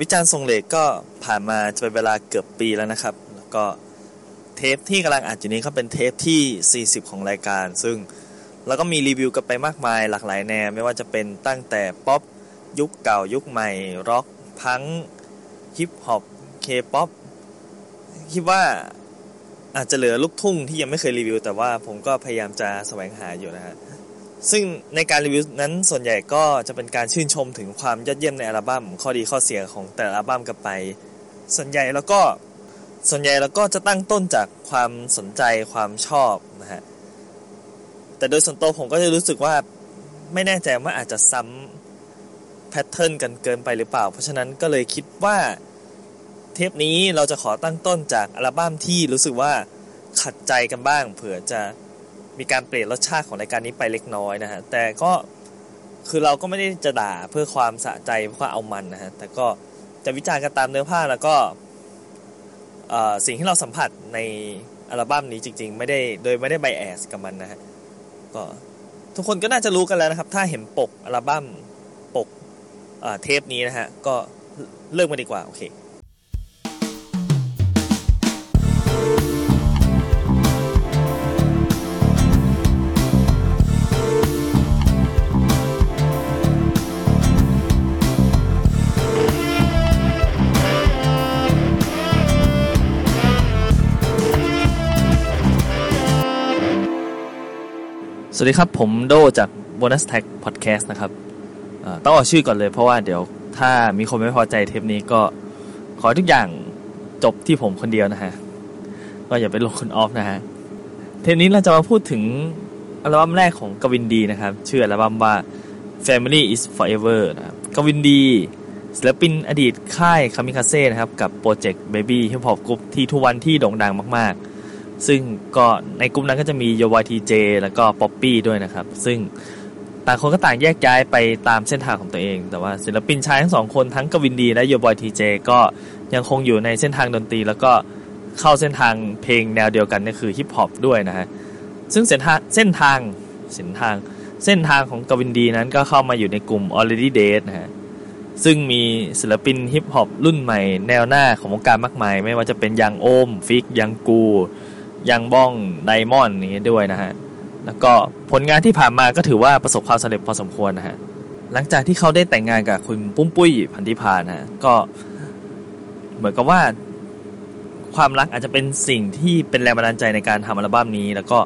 วิจารณ์ทรงเหล็กก็ผ่านมาจะเป็นเวลาเกือบปีแล้วนะครับ แล้วก็เทปที่กำลังอ่านอยู่นี้เขาเป็นเทปที่ 40 ของรายการ ซึ่งเราก็มีรีวิวกันไปมากมายหลากหลายแนว ไม่ว่าจะเป็นตั้งแต่ป๊อปยุคเก่ายุคใหม่ร็อกพังก์ฮิปฮอปเคป๊อปคิดว่าอาจจะเหลือลูกทุ่งที่ยังไม่เคยรีวิว แต่ว่าผมก็พยายามจะแสวงหาอยู่นะฮะ ซึ่งในการรีวิวนั้นส่วนใหญ่ก็จะเป็นการชื่นชมถึงความยอดเยี่ยมในอัลบั้มข้อดีข้อเสียของแต่ละอัลบั้มกันไป ส่วนใหญ่แล้วก็ส่วนใหญ่แล้วก็จะตั้งต้นจากความสนใจความชอบนะฮะแต่โดยส่วนตัวผมก็จะรู้สึกว่าไม่แน่ใจว่าอาจจะซ้ำแพทเทิร์นกันเกินไปหรือเปล่า เพราะฉะนั้นก็เลยคิดว่าเทปนี้เราจะขอตั้งต้นจากอัลบั้มที่รู้สึกว่าขัดใจกันบ้าง เผื่อจะ มีการเปลี่ยนรสชาติของรายการนี้ไปเล็กน้อยนะฮะแต่ก็คือเราก็ไม่ได้จะด่าเพื่อความสะใจเพื่อเอามันนะฮะแต่ก็จะวิจารณ์กันตามเนื้อผ้าแล้วก็สิ่งที่เราสัมผัสในอัลบั้มนี้จริง ๆ ไม่ได้โดยไม่ได้ไบแอสกับมันนะฮะก็ทุกคนก็น่าจะรู้กันแล้วนะครับ ถ้าเห็นปกอัลบั้มปกเทปนี้นะฮะก็เลิกมาดีกว่า โอเค สวัสดีครับผมโดจาก Bonus Tag Podcast นะครับต้องออกชื่อก่อนเลยเพราะว่าเดี๋ยวถ้ามีคนไม่พอใจเทปนี้ก็ขอทุกอย่างจบที่ผมคนเดียวนะฮะ ก็อย่าไปลงคุณออฟนะฮะ เทปนี้เราจะมาพูดถึงอัลบั้มแรกของกวินดีนะครับ ชื่ออัลบั้มว่า Family is Forever นะครับกวินดีศิลปินอดีตค่ายคามิคาเซ่นะครับ กับโปรเจกต์ Baby Hip Hop Group ที่ทุกวันที่โด่งดังมากๆ ซึ่งก็ในกลุ่มนั้นก็จะมีโยบอยทีเจแล้วก็ป๊อปปี้ด้วยนะครับ ซึ่งต่างคนก็ต่างแยกย้ายไปตามเส้นทางของตัวเอง แต่ว่าศิลปินชายทั้งสองคนทั้ง Gavin D และโยบอยทีเจก็ยังคงอยู่ในเส้นทางดนตรี แล้วก็เข้าเส้นทางเพลงแนวเดียวกันนี่คือฮิปฮอปด้วยนะฮะซึ่งเส้นทางเส้นทางเส้นทางเส้นทางของ Gavin D นั้นก็เข้ามาอยู่ในกลุ่ม Already Dead นะฮะซึ่งมีศิลปินฮิปฮอปรุ่นใหม่ แนวหน้าของวงการมากมาย ไม่ว่าจะเป็นยังโอมฟิกยังกู ยังบ้องไดมอนด์นี้ด้วยนะฮะ แล้วก็ผลงานที่ผ่านมาก็ถือว่าประสบความสำเร็จพอสมควรนะฮะ หลังจากที่เขาได้แต่งงานกับคุณปุ้มปุ้ยพันธิพานะฮะก็เหมือนกับว่าความรักอาจจะเป็นสิ่งที่เป็นแรงบันดาลใจในการทำอัลบั้มนี้ แล้วก็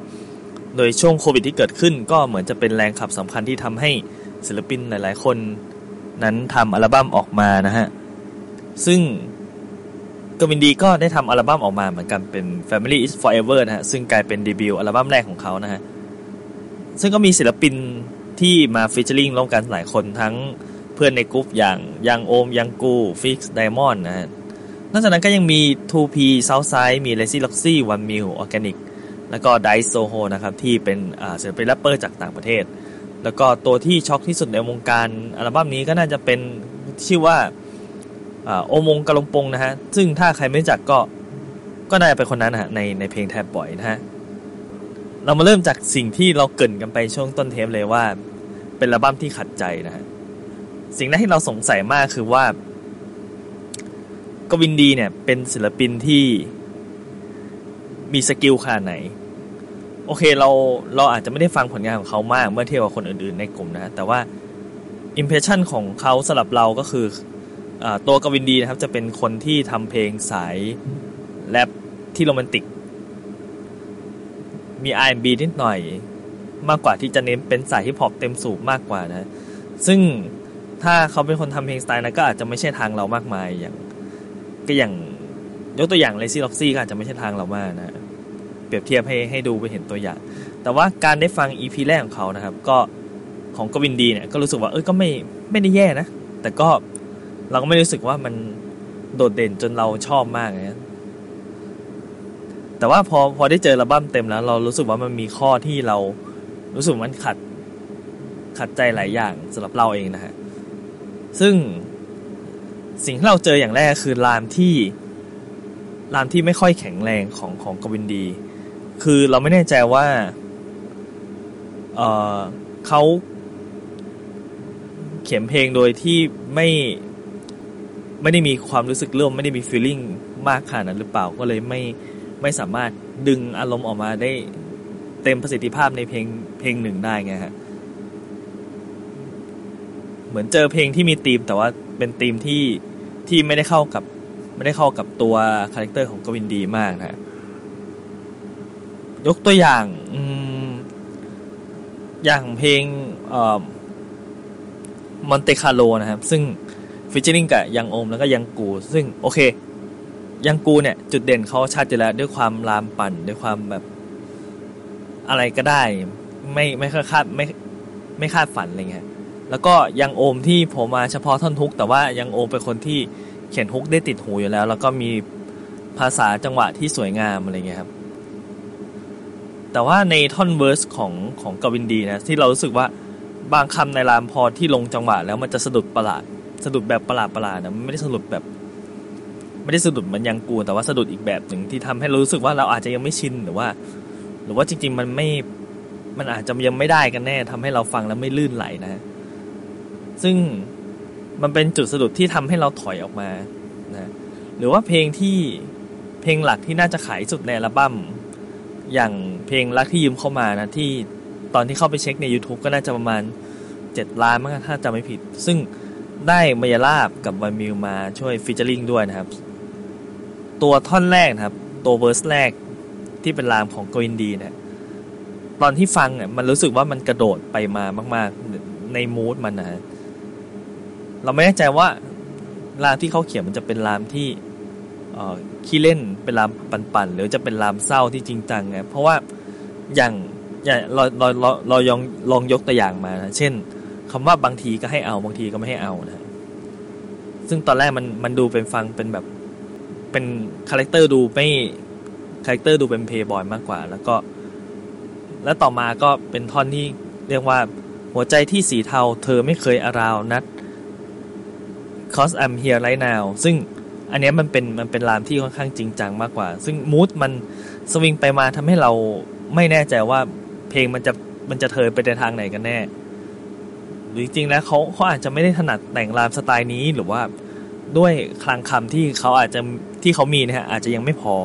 โดยช่วงโควิดที่เกิดขึ้น ก็เหมือนจะเป็นแรงขับสำคัญที่ทำให้ศิลปินหลาย ๆ คนนั้นทำอัลบั้มออกมานะฮะ ซึ่ง Gavin D ก็ได้ทำอัลบั้มออกมาเหมือนกันเป็น Family is Forever นะฮะ ซึ่งกลายเป็นเดบิวต์อัลบั้มแรกของเขานะฮะ ซึ่งก็มีศิลปินที่มา featuring ร่วมกันหลายคนทั้งเพื่อนในกลุ่มอย่าง Youngohm Younggu Fiixd Diamond นะฮะนอกจากนั้นก็ยังมี 2P Southside มี Lazy Loxy 1MILL OG-ANIC แล้วก็ Dice Soho นะครับที่เป็นศิลปินแรปเปอร์จากต่างประเทศ แล้วก็ตัวที่ช็อกที่สุดในวงการอัลบั้มนี้ก็น่าจะเป็นชื่อว่า โอมงกะลงปงนะฮะ ซึ่งถ้าใครไม่จักก็ก็น่าจะเป็นคนนั้นนะฮะในในเพลงแทบบ่อยนะฮะ เรามาเริ่มจากสิ่งที่เราเกินกันไปช่วงต้นเทปเลยว่า เป็นอัลบั้มที่ขัดใจนะฮะ สิ่งแรกที่เราสงสัยมากคือว่ากวินดีเนี่ยเป็นศิลปินที่มี skill ขนาดไหน โอเคเราเราอาจจะไม่ได้ฟังผลงานของเขามากเมื่อเทียบกับคนอื่นๆในกลุ่มนะ แต่ว่า impression ของเขาสำหรับเราก็คือ ตัว Gavin D นะครับจะเป็นคนที่ทำเพลงสายแรปที่โรแมนติก มี R&B นิดหน่อย มากกว่าที่จะเน้นเป็นสายฮิปฮอปเต็มสูบมากกว่านะ ซึ่งถ้าเขาเป็นคนทำเพลงสไตล์นั้นก็อาจจะไม่ใช่ทางเรามากมายอย่าง ก็อย่างยกตัวอย่างเลซี่ล็อกซี่ก็อาจจะไม่ใช่ทางเรามากนะเปรียบเทียบให้ให้ดูไปเห็นตัวอย่าง แต่ว่าการได้ฟังอีพีแรกของเขานะครับ ก็ของกวินดีเนี่ยก็รู้สึกว่าเอ้ยก็ไม่ไม่ได้แย่นะ แต่ก็ เราก็ไม่รู้สึกว่ามันโดดเด่นจนเราชอบมากนะแต่ว่าพอพอได้เจอระบ้มเต็มแล้ว เรารู้สึกว่ามันมีข้อที่เรารู้สึกมันขัดขัดใจหลายอย่างสำหรับเราเองนะฮะซึ่งสิ่งที่เราเจออย่างแรกคือรามที่รามที่ไม่ค่อยแข็งแรงของของกวินดี คือเราไม่แน่ใจว่าเออเขาเขียนเพลงโดยที่ไม่ ไม่ได้มีความรู้สึกร่วมไม่ได้มีฟีลลิ่งมากขนาดนั้นหรือเปล่าก็เลยไม่ไม่สามารถดึงอารมณ์ออกมาได้เต็มประสิทธิภาพในเพลงเพลงหนึ่งได้ไงฮะเหมือนเจอเพลงที่มีธีมแต่ว่าเป็นธีมที่ที่ไม่ได้เข้ากับไม่ได้เข้ากับตัวคาแรคเตอร์ของ Gavin D มากนะยกตัวอย่างอย่างเพลง Monte Carlo นะครับ ซึ่ง featuring กับ Youngohm แล้วก็ยังกู ซึ่งโอเค ยังกูเนี่ย จุดเด่นเขาชัดอยู่แล้วด้วยความ rhyme ปั่นด้วยความแบบอะไรก็ได้ ไม่ไม่คาดไม่ไม่คาดฝันอะไรเงี้ยแล้วก็ยังโอมที่ผมมาเฉพาะท่อนทุกแต่ว่ายังโอมเป็นคนที่เขียนฮุกได้ติดหูอยู่แล้ว แล้วก็มีภาษาจังหวะที่สวยงามอะไรเงี้ยครับ แต่ว่าในท่อนเวอร์สของของกวินดีนะที่เรารู้สึกว่าบางคำในรามพอที่ลงจังหวะแล้วมันจะสะดุดประหลาด สะดุดแบบประหลาดประหลาดนะไม่ได้สะดุดแบบ ไม่ได้สะดุดมันยังกูแต่ว่าสะดุดอีกแบบหนึ่งที่ทำให้รู้สึกว่าเราอาจจะยังไม่ชินหรือว่า หรือว่าจริง ๆ มันไม่มันอาจจะยังไม่ได้กันแน่ทำให้เราฟังแล้วไม่ลื่นไหลนะ ซึ่งมันเป็นจุดสะดุดที่ทำให้เราถอยออกมานะหรือว่าเพลงที่เพลงหลักที่น่าจะขายสุดในอัลบั้มอย่างเพลงรักที่ยืมเข้ามานะที่ตอนที่เข้าไปเช็คใน YouTube ก็น่าจะประมาณ 7 ล้านมั้งถ้าจำไม่ผิด ซึ่ง ได้มายาลาบกับวันมิวมาช่วยฟีเจอริงด้วยนะครับ ตัวท่อนแรกนะครับ ตัว verse แรกที่เป็น rhyme ของ Gavin D เนี่ยตอนที่ฟังเนี่ยมันรู้สึกว่ามันกระโดดไปมามาก ๆ ใน mood มันนะเราไม่แน่ใจว่า rhyme ที่เขาเขียนมันจะเป็น rhyme ที่ขี้เล่นเป็น rhyme ปั่นๆหรือจะเป็นรามเศร้าที่จริงจังไงเพราะว่าอย่างอย่างเราเราเราเราลองลองยกตัวอย่างมานะเช่น คำว่าบางทีก็ให้เอาบางทีก็ไม่ให้เอานะ ซึ่งตอนแรกมันมันดูเป็นฟังเป็นแบบเป็นคาแรคเตอร์ดูไม่คาแรคเตอร์ดูเป็นเพย์บอยมากกว่า แล้วก็ แล้วต่อมาก็เป็นท่อนที่เรียกว่าหัวใจที่สีเทา เธอไม่เคยอาราวนัด cause I'm here right now ซึ่งอันนี้มันเป็นมันเป็น rhyme ที่ค่อนข้างจริงจังมากกว่า ซึ่ง mood มันสวิงไปมาทำให้เราไม่แน่ใจว่าเพลงมันจะมันจะเทไปในทางไหนกันแน่ หรือจริงๆแล้วเขาเขาอาจจะไม่ได้ถนัดแต่งรามสไตล์นี้หรือว่าด้วยคลังคำที่เขาอาจจะที่เขามีนะฮะอาจจะยังไม่พอ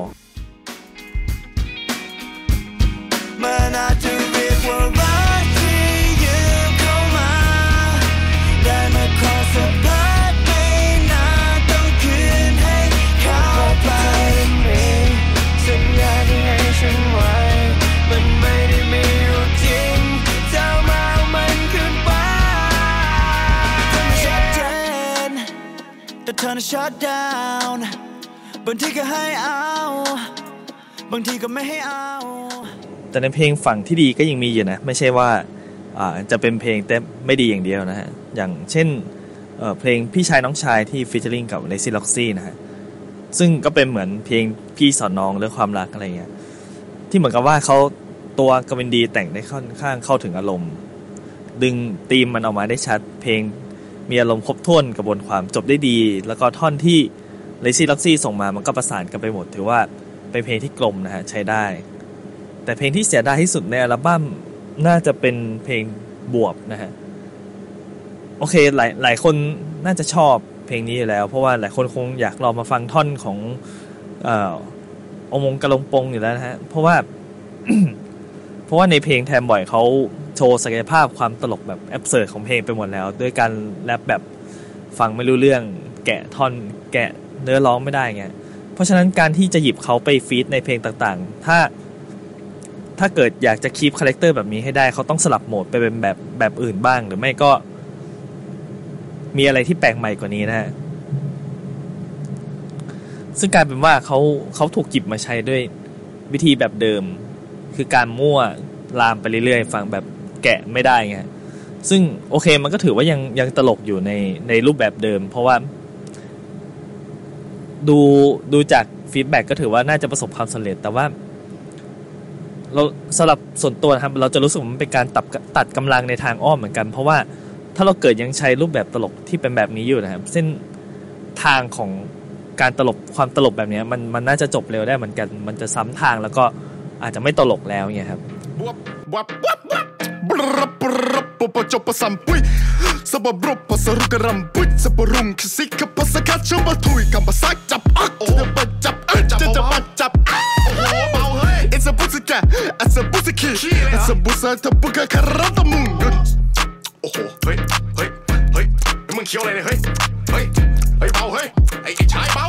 มันอาจจะเรียกว่าเธอน่ะชัดดาวน์บางทีก็ให้เอา บางทีก็ไม่ให้เอา แต่ในเพลงฝั่งที่ดีก็ยังมีอยู่นะ ไม่ใช่ว่าอ่าจะเป็นเพลงแต่ไม่ดีอย่างเดียวนะฮะ อย่างเช่นเเพลงพี่ชายน้องชายที่ฟิชเชอริงกับเลซี่ล็อกซี่นะฮะ ซึ่งก็เป็นเหมือนเพลงพี่สอนน้องเรื่องความรักอะไรเงี้ย ที่เหมือนกับว่าเขาตัวกวินดีแต่งได้ค่อนข้างเข้าถึงอารมณ์ ดึงธีมมันออกมาได้ชัด เพลง มีอารมณ์ครบถ้วนกระบวนความจบได้ดี แล้วก็ท่อนที่เลซี่ล็อกซี่ส่งมามันก็ประสานกันไปหมด ถือว่าเป็นเพลงที่กลมนะฮะใช้ได้ แต่เพลงที่เสียดายที่สุดในอัลบั้มน่าจะเป็นเพลงบวบนะฮะโอเคหลายหลายคนน่าจะชอบเพลงนี้อยู่แล้ว เพราะว่าหลายคนคงอยากลองมาฟังท่อนของเอ่อองมงกระลงปงอยู่แล้วนะฮะเพราะว่า เพราะว่าในเพลง Trap Boy เขา โชว์ศักยภาพความตลกแบบ absurd ของเพลงไปหมดแล้ว ด้วยการแรปแบบฟังไม่รู้เรื่อง แกะท่อน แกะเนื้อร้องไม่ได้ไงเพราะฉะนั้นการที่จะหยิบเขาไป feat ในเพลงต่างๆ ถ้าถ้าเกิดอยากจะ keep คาแรคเตอร์แบบนี้ให้ได้เขาต้องสลับโหมดไปเป็นแบบแบบอื่นบ้าง หรือไม่ก็ มีอะไรที่แปลกใหม่กว่านี้นะฮะซึ่งกลายเป็นว่าเขาเขาถูกจิบมาใช้ด้วยวิธีแบบเดิม คือการมั่วลามไปเรื่อยๆ ฟังแบบ แกะไม่ได้ไงซึ่งโอเคมันก็ถือว่ายังยังตลกอยู่ในในรูปแบบเดิม เพราะว่า ดูดูจากฟีดแบ็กก็ถือว่าน่าจะประสบความสำเร็จ แต่ว่า เราสำหรับส่วนตัวครับ เราจะรู้สึกมันเป็นการตัดตัดกำลังในทางอ้อมเหมือนกัน เพราะว่าถ้าเราเกิดยังใช้รูปแบบตลกที่เป็นแบบนี้อยู่นะครับ เส้นทางของการตลกความตลกแบบนี้มันมันน่าจะจบเร็วได้เหมือนกัน มันจะซ้ำทางแล้วก็อาจจะไม่ตลกแล้วเนี่ยครับบบบ รบภาษารุกรัมปุยสบรุงคสิกภาษาคัดชบทุยคำภาษาจับอักจะปัดจับอักจะจะปัดจับอักโอ้โหเบาเฮ้ย It's a pussy cat It's a pussy kid It's a pussy ทบุกะคาราตมุงโอ้โห เฮ้ย เฮ้ย เฮ้ย มึงเคี้ยวอะไรเนี่ย เฮ้ย เฮ้ย เฮ้ยเบาเฮ้ย ไอ้ไอ้ชายเบา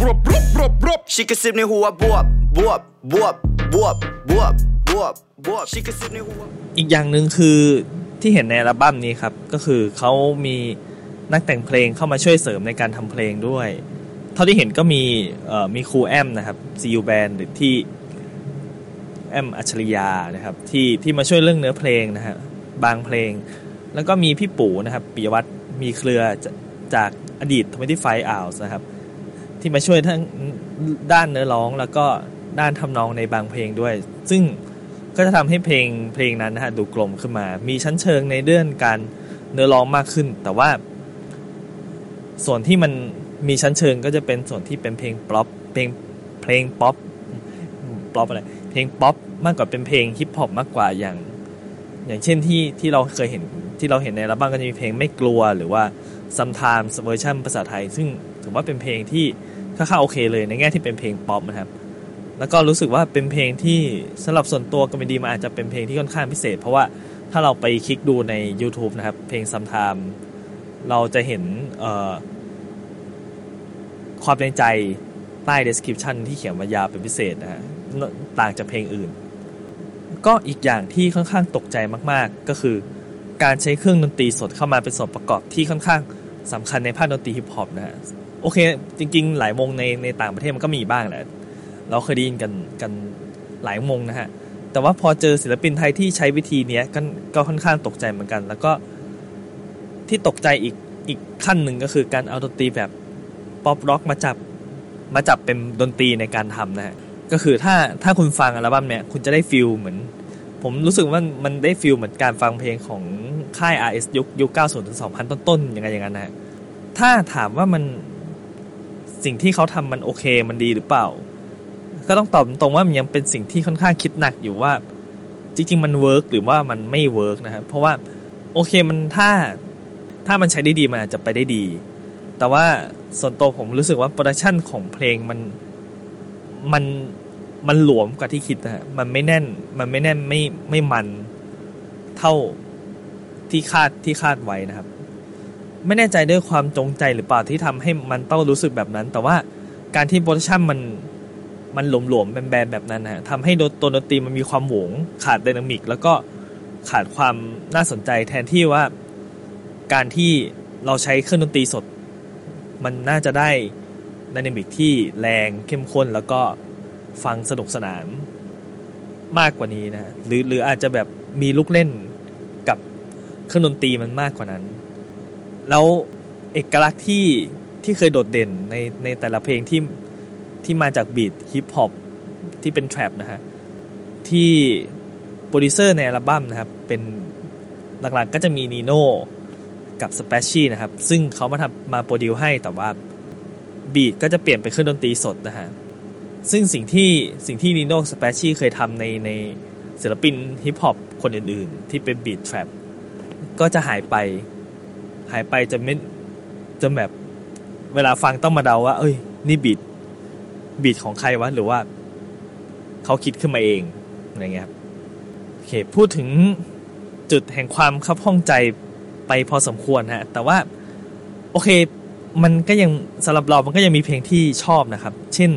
บรบบรบบรบบรบ She can sip ในหัวบวบบวบบวบบวบบวบบวบ อีกอย่างหนึ่งคือที่เห็นในอัลบั้มนี้ครับ ก็คือเขามีนักแต่งเพลงเข้ามาช่วยเสริมในการทำเพลงด้วย เท่าที่เห็นก็มีมีครูแอมนะครับ CU Band หรือที่แอมอัจฉริยานะครับที่ที่มาช่วยเรื่องเนื้อเพลงนะฮะบางเพลง แล้วก็มีพี่ปู่นะครับปิยวัฒนมีเครือจจากอดีต25 Hours นะครับ ที่มาช่วยทั้งด้านเนื้อร้องแล้วก็ด้านทำนองในบางเพลงด้วย ซึ่ง ก็จะทำให้เพลงเพลงนั้นนะฮะดูกลมขึ้นมา มีชั้นเชิงในเรื่องการเนื้อร้องมากขึ้น แต่ว่า ส่วนที่มันมีชั้นเชิงก็จะเป็นส่วนที่เป็นเพลงป๊อปเพลงเพลงป๊อปป๊อปอะไรเพลงป๊อปมากกว่าเป็นเพลงฮิปฮอปมากกว่าอย่าง อย่างเช่นที่ที่เราเคยเห็นที่เราเห็นในอัลบั้มก็จะมีเพลงไม่กลัวหรือว่า sometimes เวอร์ชันภาษาไทย ซึ่งถือว่าเป็นเพลงที่ค่อนข้างโอเคเลยในแง่ที่เป็นเพลงป๊อปนะครับ แล้วก็รู้สึกว่าเป็นเพลงที่สำหรับส่วนตัว Gavin D มันอาจจะเป็นเพลงที่ค่อนข้างพิเศษ เพราะว่าถ้าเราไปคลิกดูใน YouTube นะครับ เพลง sometimes เราจะเห็นความในใจใต้ description ที่เขียนมายาวเป็นพิเศษนะฮะต่างจากเพลงอื่น ก็อีกอย่างที่ค่อนข้างตกใจมากๆ ก็คือการใช้เครื่องดนตรีสดเข้ามาเป็นส่วนประกอบที่ค่อนข้างสำคัญในภาคดนตรีฮิปฮอปนะฮะโอเค จริง ๆ หลายวงในในต่างประเทศมันก็มีบ้างแหละ เราเคยได้ยินกันกันหลายวงนะฮะ แต่ว่าพอเจอศิลปินไทยที่ใช้วิธีเนี้ยก็ก็ค่อนข้างตกใจเหมือนกัน แล้วก็ที่ตกใจอีกอีกขั้นหนึ่งก็คือการเอาดนตรีแบบป๊อปร็อกมาจับมาจับเป็นดนตรีในการทำนะฮะ ก็คือถ้าถ้าคุณฟังอัลบั้มเนี้ยคุณจะได้ feel เหมือน ผมรู้สึกว่ามันได้ feel เหมือนการฟังเพลงของค่าย RS ยุคยุค90ถึง2000 ต้นๆยังไงอย่างนั้นนะฮะถ้าถามว่ามันสิ่งที่เขาทำมันโอเคมันดีหรือเปล่า ก็ต้องตอบตรงว่ามันยังเป็นสิ่งที่ค่อนข้างคิดหนักอยู่ว่า จริง ๆ มัน work หรือว่ามันไม่ work นะครับเพราะว่าโอเคมันถ้าถ้ามันใช้ได้ดีมันอาจจะไปได้ดี แต่ว่าส่วนตัวผมรู้สึกว่า production ของเพลงมันมันมันหลวมกว่าที่คิดนะฮะมันไม่แน่นมันไม่แน่นไม่ไม่มันเท่าที่คาดที่คาดไว้นะครับ ไม่แน่ใจด้วยความจงใจหรือเปล่าที่ทำให้มันต้องรู้สึกแบบนั้น แต่ว่าการที่ production มัน มันหลวมๆแบนๆแบบนั้นนะฮะทำให้ตัวดนตรีมันมีความโหวงขาดไดนามิก แล้วก็ขาดความน่าสนใจแทนที่ว่าการที่เราใช้เครื่องดนตรีสด มันน่าจะได้ไดนามิกที่แรงเข้มข้นแล้วก็ฟังสนุกสนานมากกว่านี้นะหรือหรืออาจจะแบบมีลูกเล่นกับเครื่องดนตรีมันมากกว่านั้น แล้วเอกลักษณ์ที่ที่เคยโดดเด่นในในแต่ละเพลงที่ ที่มาจาก beat ฮิปฮอปที่เป็น trap นะฮะ ที่โปรดิวเซอร์ในอัลบั้มนะครับ เป็นหลักๆก็จะมี NINO กับ SpatChies นะครับ ซึ่งเขามาทำมา produce ให้แต่ว่า beat ก็จะเปลี่ยนเป็นเครื่องดนตรีสดนะฮะ ซึ่งสิ่งที่สิ่งที่ NINO SpatChies เคยทำในในศิลปินฮิปฮอปคนอื่นๆ ที่เป็น beat trapก็จะหายไปหายไปจะไม่จะแบบเวลาฟังต้องมาเดาว่า เอ้ย นี่ beat beat ของใครวะหรือว่าเขาคิดขึ้นมาเองอะไรเงี้ยครับโอเคพูดถึงจุดแห่งความคับข้องใจไปพอสมควรฮะ แต่ว่าโอเคมันก็ยังสำหรับเรา มันก็ยังมีเพลงที่ชอบนะครับ เช่น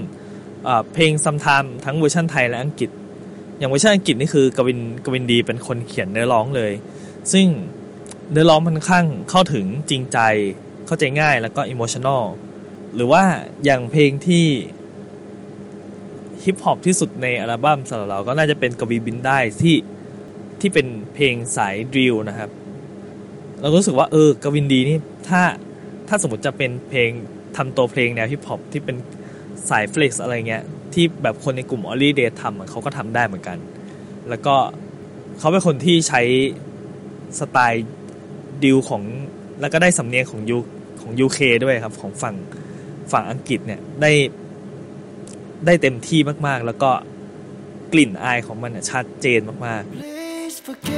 เพลง Sometimes ทั้งเวอร์ชันไทยและอังกฤษ อย่างเวอร์ชันอังกฤษนี่คือกวิน Gavin D เป็นคนเขียนเนื้อร้องเลย ซึ่งเนื้อร้องมันค่อนข้างเข้าถึงจริงใจเข้าใจง่ายแล้วก็ emotional หรือว่าอย่างเพลงที่ ฮิปฮอปที่สุดในอัลบั้มสำหรับเราก็น่าจะเป็นกวีบินได้ที่ที่เป็นเพลงสาย drill นะครับ เรารู้สึกว่าเออ Gavin D นี่ถ้าถ้าสมมติจะเป็นเพลงทำตัวเพลงแนวฮิปฮอปที่เป็นสาย flex อะไรเงี้ยที่แบบคนในกลุ่มออลลี่เดททำเขาก็ทำได้เหมือนกัน แล้วก็เขาเป็นคนที่ใช้สไตล์ drill ของแล้วก็ได้สำเนียงของ U ของ UK ด้วยครับ ของฝั่งฝั่งอังกฤษเนี่ยได้ ได้เต็มที่มากๆ แล้วก็กลิ่นอายของมันชัดเจนมาก Please forgive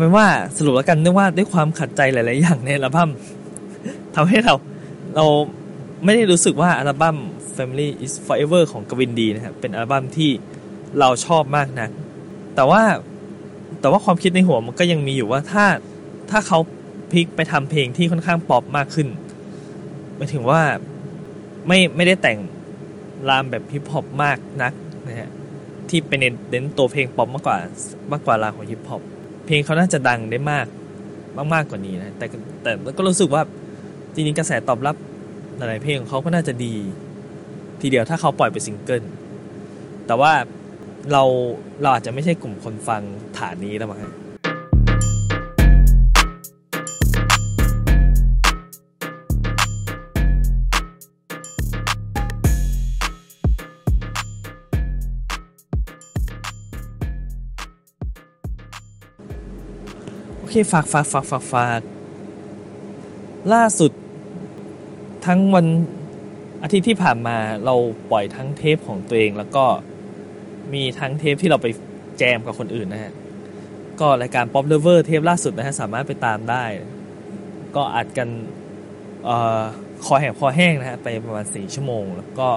เป็นว่าสรุปแล้วกันด้วยว่าด้วยความขัดใจหลาย ๆ อย่างในอัลบั้มทำให้เราเราไม่ได้รู้สึกว่าอัลบั้ม Family is Forever ของกวินดีนะครับเป็นอัลบั้มที่เราชอบมากนะ แต่ว่าแต่ว่าความคิดในหัวมันก็ยังมีอยู่ว่าถ้าถ้าเขาพลิกไปทำเพลงที่ค่อนข้างป๊อปมากขึ้นหมายถึงว่าไม่ไม่ได้แต่งรามแบบฮิปฮอปมากนักนะฮะที่เป็นเน้นเน้นตัวเพลงป๊อปมากกว่ามากกว่ารามของฮิปฮอป เพลงเขาน่าจะดังได้มากมากมากกว่านี้นะ แต่แต่ก็รู้สึกว่าจริงๆกระแสตอบรับหลายๆเพลงของเขาก็น่าจะดี ทีเดียวถ้าเขาปล่อยเป็นซิงเกิลแต่ว่าเราเราอาจจะไม่ใช่กลุ่มคนฟังฐานนี้แล้วมั้ง เคฝากฝากฝากฝากฝากล่าสุด ทั้งวันอาทิตย์ที่ผ่านมาเราปล่อยทั้งเทปของตัวเอง แล้วก็มีทั้งเทปที่เราไปแจมกับคนอื่นนะฮะ ก็รายการ Pop Lover เทปล่าสุดนะฮะ สามารถไปตามได้ ก็อัดกันเอ่อคอแหบคอแห้งนะฮะ ไปประมาณ4ชั่วโมง แล้วก็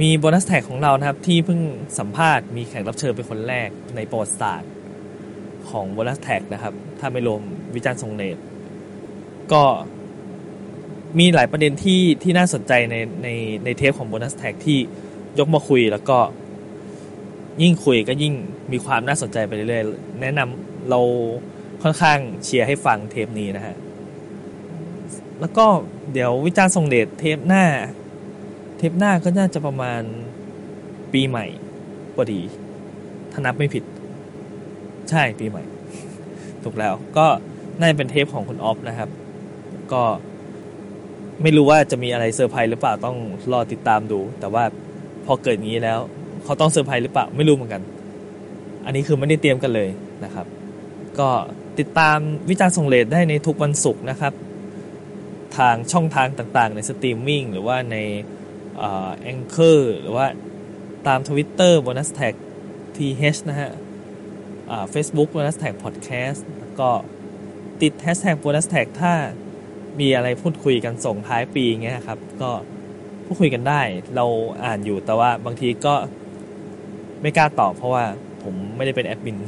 มีโบนัสแท็กของเรานะครับ ที่เพิ่งสัมภาษณ์มีแขกรับเชิญเป็นคนแรกในประวัติศาสตร์ ของ bonus tag นะครับ ถ้าไม่รวมวิจารณ์ทรงเนตก็มีหลายประเด็นที่ที่น่าสนใจในในในเทปของ bonus tag ที่ยกมาคุยแล้วก็ ยิ่งคุยก็ยิ่งมีความน่าสนใจไปเรื่อยๆ แนะนำเราค่อนข้างเชียร์ให้ฟังเทปนี้นะฮะ แล้วก็เดี๋ยววิจารณ์ทรงเดชเทปหน้า เทปหน้าก็น่าจะประมาณปีใหม่พอดีถ้านับไม่ผิด ใช่ปีใหม่ ถูกแล้ว ก็น่าจะเป็นเทปของคุณออฟนะครับ ก็ไม่รู้ว่าจะมีอะไรเซอร์ไพรส์หรือเปล่าต้องรอติดตามดู แต่ว่าพอเกิดงี้แล้ว เขาต้องเซอร์ไพรส์หรือเปล่าไม่รู้เหมือนกัน อันนี้คือไม่ได้เตรียมกันเลยนะครับ ก็ติดตามวิจารณ์ส่งเลดได้ในทุกวันศุกร์นะครับ ทางช่องทางต่างๆ ในสตรีมมิ่งหรือว่าใน Anchor หรือว่าตาม Twitter bonus tag th นะฮะ เฟซบุ๊ก bonus tag podcast แล้วก็ติด hashtag bonus tag ถ้ามีอะไรพูดคุยกันส่งท้ายปีเงี้ยครับ ก็พูดคุยกันได้ เราอ่านอยู่แต่ว่าบางทีก็ไม่กล้าตอบเพราะว่าผมไม่ได้เป็นแอดมิน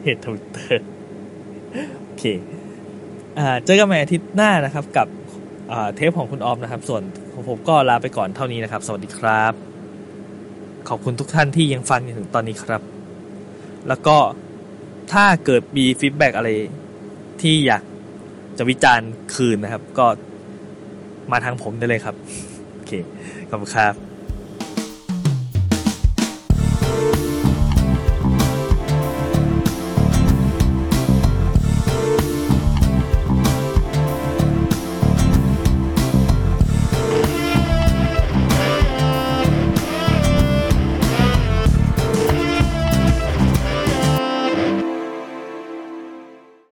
เพจทวิตเตอร์โอเคอ่าเจอกันใหม่อาทิตย์หน้านะครับกับอ่าเทปของคุณออฟนะครับ ส่วนของผมก็ลาไปก่อนเท่านี้นะครับ สวัสดีครับ ขอบคุณทุกท่านที่ยังฟังจนถึงตอนนี้ครับ แล้วก็ ถ้าเกิดมีฟีดแบ็กอะไรที่อยากจะวิจารณ์คืนนะครับ ก็มาทางผมได้เลยครับ โอเค ขอบคุณครับ